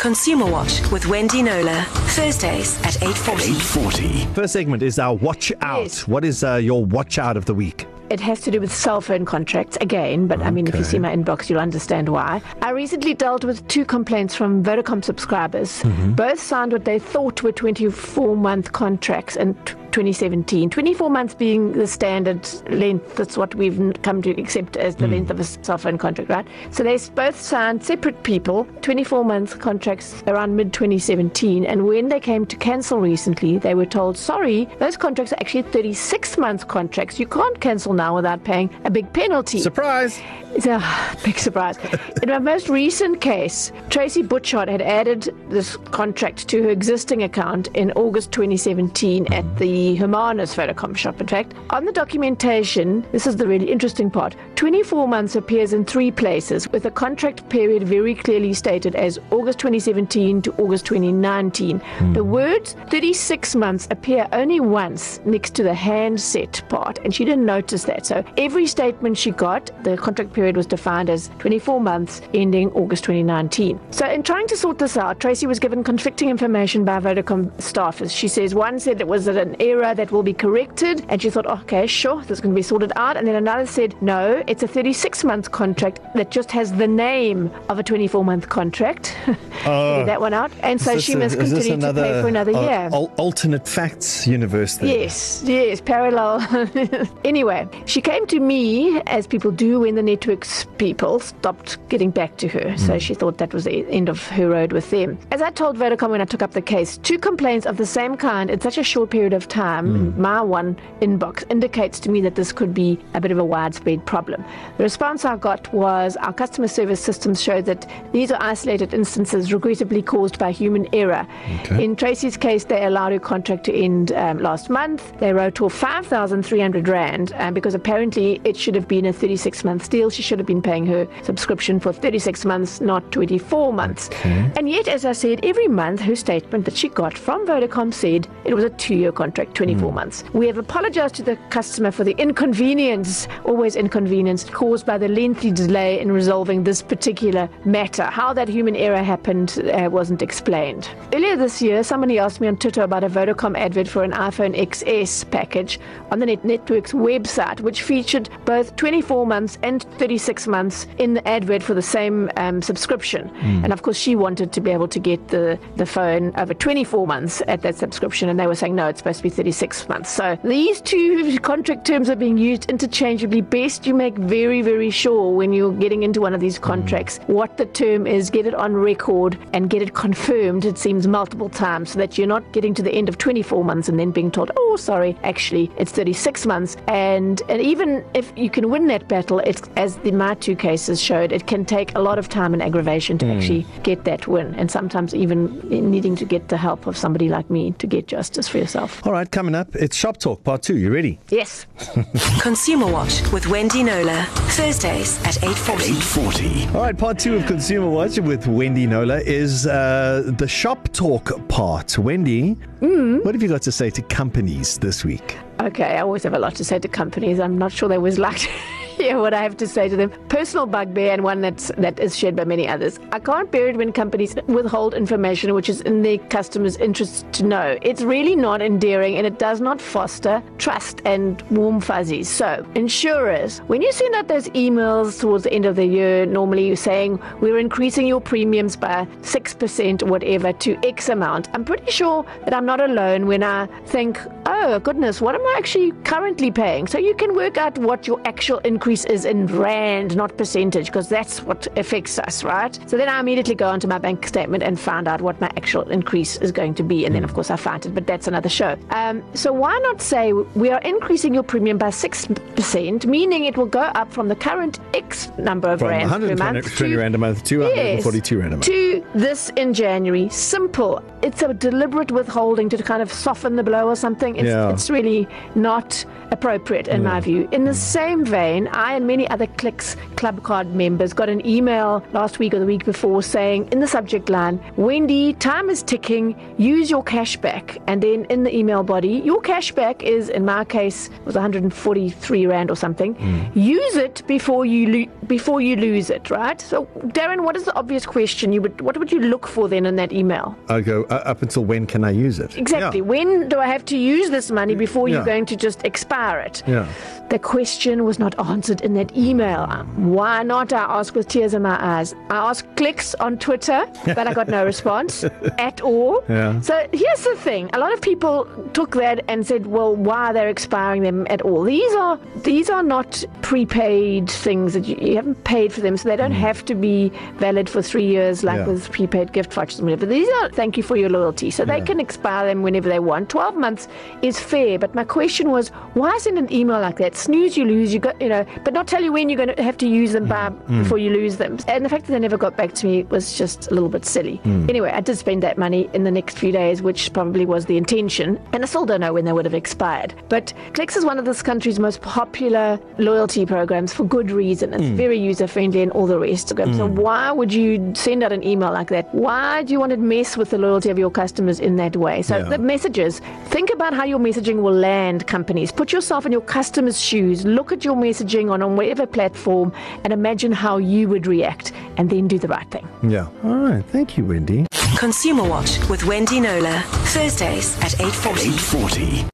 Consumer Watch with Wendy Knowler, Thursdays at 8.40. 840. First segment is our watch out. Yes. What is uh, your watch out of the week? It has to do with cell phone contracts again, but I mean, if you see my inbox, you'll understand why. I recently dealt with two complaints from Vodacom subscribers. Both signed what they thought were 24 month contracts and t- 2017. 24 months being the standard length, that's what we've come to accept as the hmm. length of a cell phone contract, right? So they both signed separate people, 24 month contracts around mid 2017. And when they came to cancel recently, they were told, sorry, those contracts are actually 36 month contracts. You can't cancel now without paying a big penalty. Surprise! It's a big surprise. In my most recent case, Tracy Butchard had added this contract to her existing account in August 2017 at hmm. the Hermanus Vodacom shop. In fact, on the documentation, this is the really interesting part 24 months appears in three places, with a contract period very clearly stated as August 2017 to August 2019. Hmm. The words 36 months appear only once next to the handset part, and she didn't notice that. So every statement she got, the contract period was defined as 24 months ending August 2019. So in trying to sort this out, Tracy was given conflicting information by Vodacom staffers. She says one said it was at an error that will be corrected, and she thought, okay, sure, this can be sorted out. And then another said, no, it's a 36 month contract that just has the name of a 24 month contract. Figure that one out. And so she must a- this continue to pay for another uh, year. al- alternate facts universe. There. Yes, yes, parallel. anyway, she came to me, as people do when the network's people stopped getting back to her. So she thought that was the end of her road with them. As I told Vodacom when I took up the case, two complaints of the same kind in such a short period of time, in my one inbox, indicates to me that this could be a bit of a widespread problem. The response I got was our customer service systems show that these are isolated instances regrettably caused by human error. Okay. In Tracy's case, they allowed her contract to end um, last month. They wrote off 5,300 Rand um, because apparently it should have been a 36 month deal. She should have been paying her subscription for 36 months, not 24 months. Okay. And yet, as I said, every month her statement that she got from Vodacom said it was a two year contract, 24 months. We have apologized to the customer for the inconvenience, always inconvenience, caused by the lengthy delay in resolving this particular matter. How that human error happened uh, wasn't explained. Earlier this year, somebody asked me on Twitter about a Vodacom advert for an iPhone XS package on the Net Network's website, which featured both 24 months and 36 months in the advert for the same um, subscription. And of course, she wanted to be able to get the, the phone over 24 months at that subscription, and they were saying, no, it's supposed to be 36 months. So these two contract terms are being used interchangeably. Best you make very, very sure when you're getting into one of these hmm. contracts what the term is, get it on record, and get it confirmed, it seems, multiple times, so that you're not getting to the end of 24 months and then being told, oh, sorry, actually, it's 36 months. And, and even if you can win that battle, it's, as the my two cases showed, it can take a lot of time and aggravation to hmm. actually get that win, and sometimes even needing to get the help of somebody like me to get justice for yourself. All right, coming up, it's Shop Talk Part 2. You ready? Yes. Consumer Watch with Wendy Knowler, Thursdays at 8.40. 840. All right, part two of Consumer Watch with Wendy Knowler is uh, the shop talk part. Wendy, mm. what have you got to say to companies this week? Okay, I always have a lot to say to companies. I'm not sure they always like to hear what I have to say to them. Personal bugbear and one that's that is shared by many others. I can't bear it when companies withhold information which is in their customers' interest to know. It's really not endearing and it does not foster trust and warm fuzzies. So, insurers, when you send out those emails towards the end of the year, normally you're saying we're increasing your premiums by six percent or whatever to X amount. I'm pretty sure that I'm not alone when I think, oh goodness, what am I actually currently paying? So you can work out what your actual increase is in rand, not percentage, because that's what affects us, right? So then I immediately go onto my bank statement and find out what my actual increase is going to be, and then of course I find it, but that's another show. Um, so why not say we are increasing your premium by six percent, meaning it will go up from the current X number of From rand per month to rand a month to 142 rand a month. to this in January. Simple. It's a deliberate withholding to kind of soften the blow or something. It's, Yeah. it's really not appropriate in my view. In the same vein, I and many other Clicks Club Card members got an email last week or the week before saying in the subject line, Wendy, time is ticking, use your cashback. And then in the email body, your cashback is, in my case, was 143 Rand or something. Mm. Use it before you lo- before you lose it, right? So, Darren, what is the obvious question you would what would you look for then in that email? I go uh, up until when can I use it? Exactly. Yeah. When do I have to use this money before yeah. you're going to just expire it? Yeah. The question was not answered in that email. Why not? I asked with tears in my eyes. I asked clicks on Twitter, but I got no response at all. Yeah. So here's the thing: a lot of people took that and said, "Well, why are they expiring them at all? These are these are not prepaid things that you, you haven't paid for them, so they don't mm. have to be valid for three years like yeah. with prepaid gift vouchers and whatever. These are thank you for your loyalty, so yeah. they can expire them whenever they want. Twelve months is fair, but my question was, why send an email like that? snooze, you lose. You got, you know, but not tell you when you're going to have to use them by, mm. before you lose them. And the fact that they never got back to me was just a little bit silly. Mm. Anyway, I did spend that money in the next few days, which probably was the intention. And I still don't know when they would have expired. But Clicks is one of this country's most popular loyalty programs for good reason. It's mm. very user friendly and all the rest. So mm. why would you send out an email like that? Why do you want to mess with the loyalty of your customers in that way? So yeah. the messages, think about how your messaging will land companies. Put yourself in your customers' shoes look at your messaging on, on whatever platform and imagine how you would react and then do the right thing. Yeah. All right. Thank you, Wendy. Consumer Watch with Wendy Knowler. Thursdays at 8.40. 8.40.